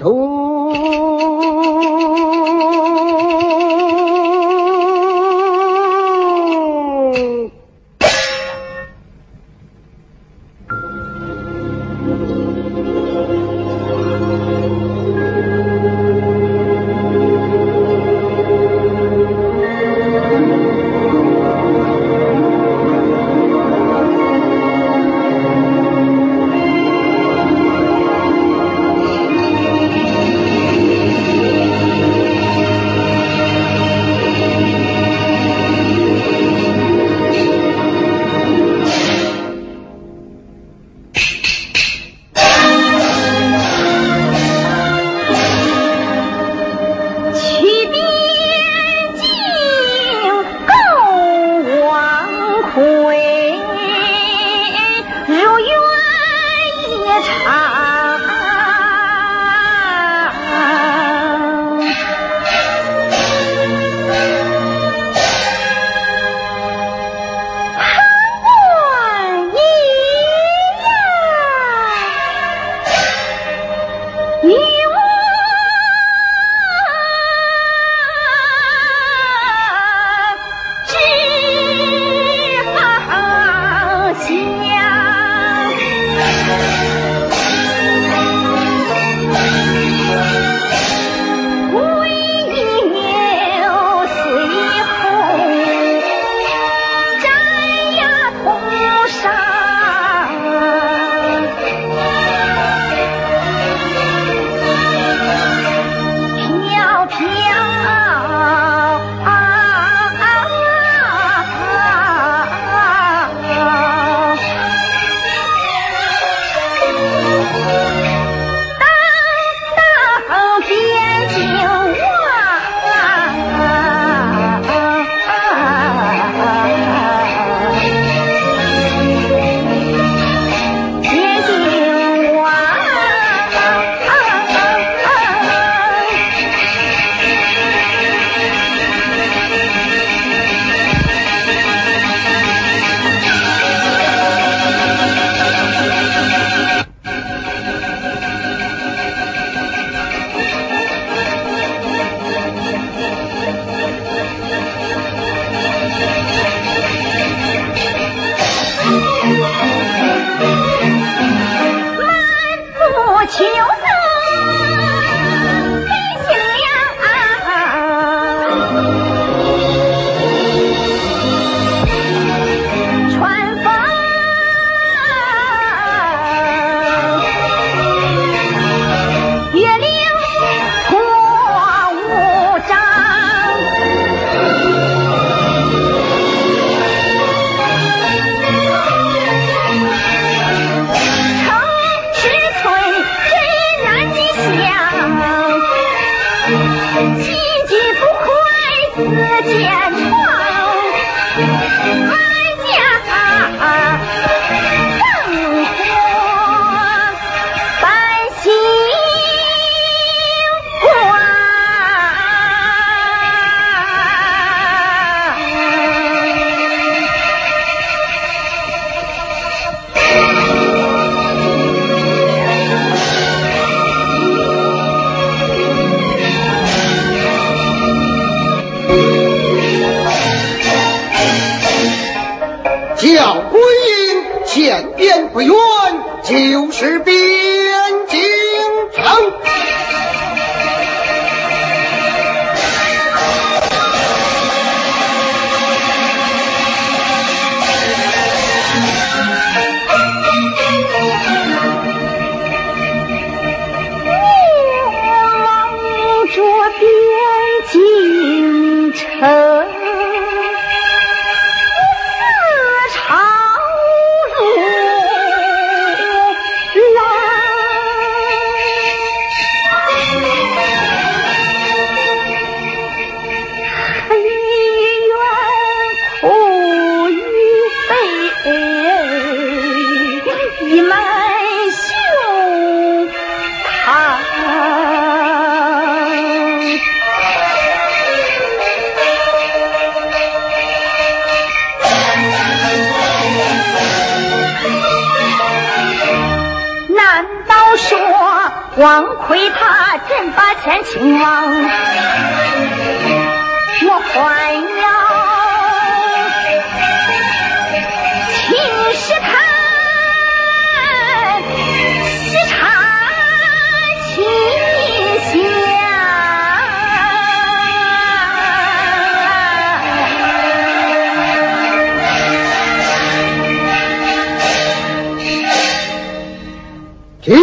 so 光亏他真把天亲王，我还要。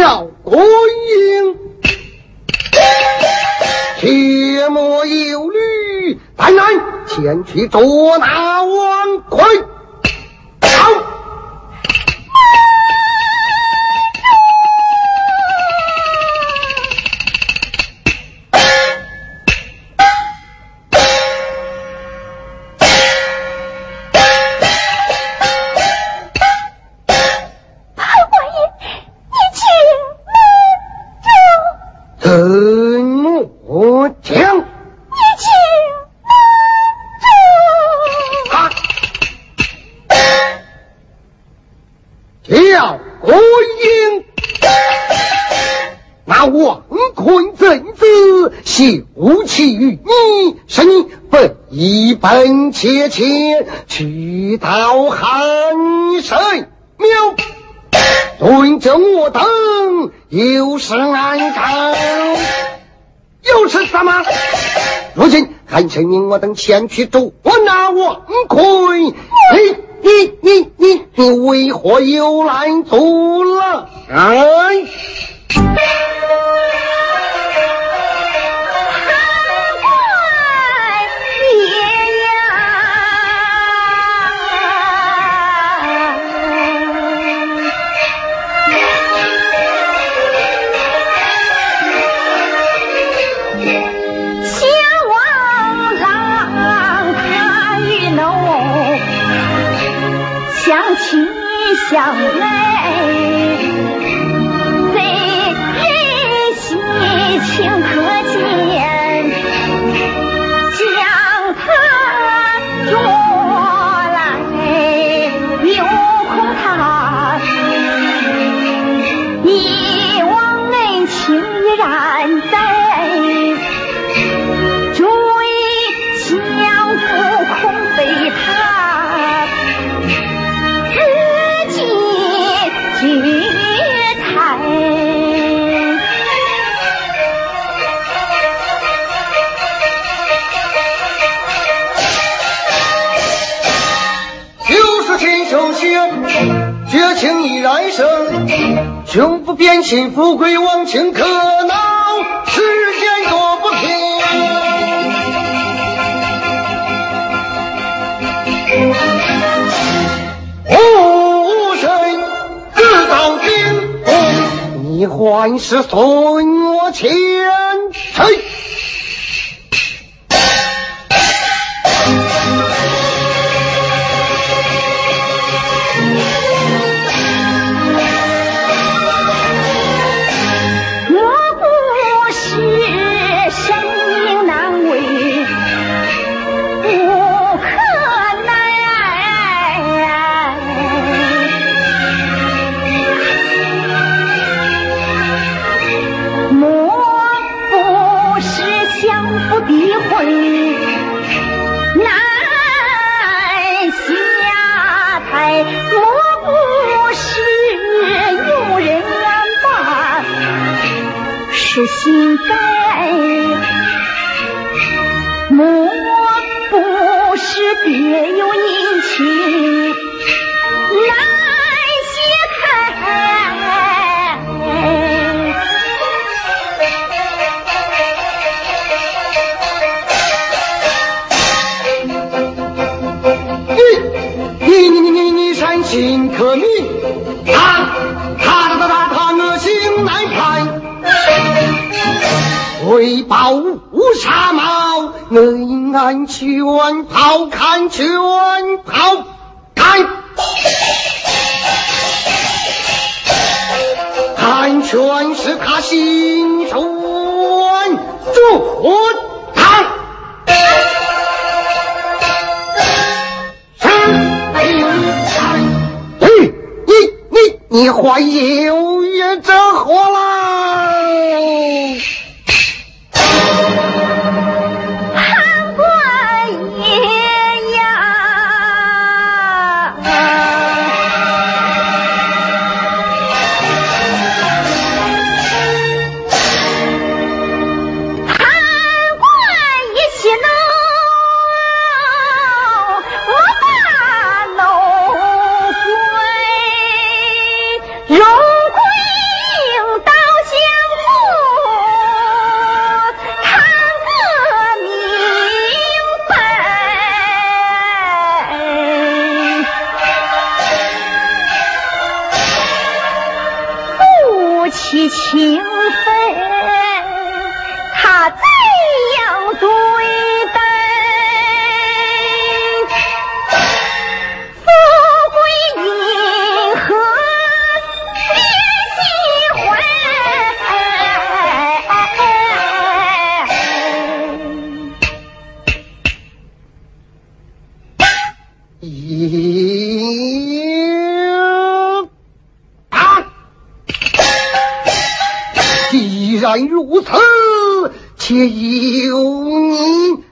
要国营，前去捉拿王魁。本切切去到寒山庙，对着我等又是难干，又是什么？如今韩成明我等前去捉拿王魁，你你你你你为何又来阻了？哎！变心，富贵忘情可恼，世间多不平。无神自当兵，你还是送我前逼婚难下台莫不是有人暗罢是心甘为报乌纱帽，内安全袍，看全袍，看，看全是他心中主堂。你你你还有约这货啦？的情分，既然如此，且由你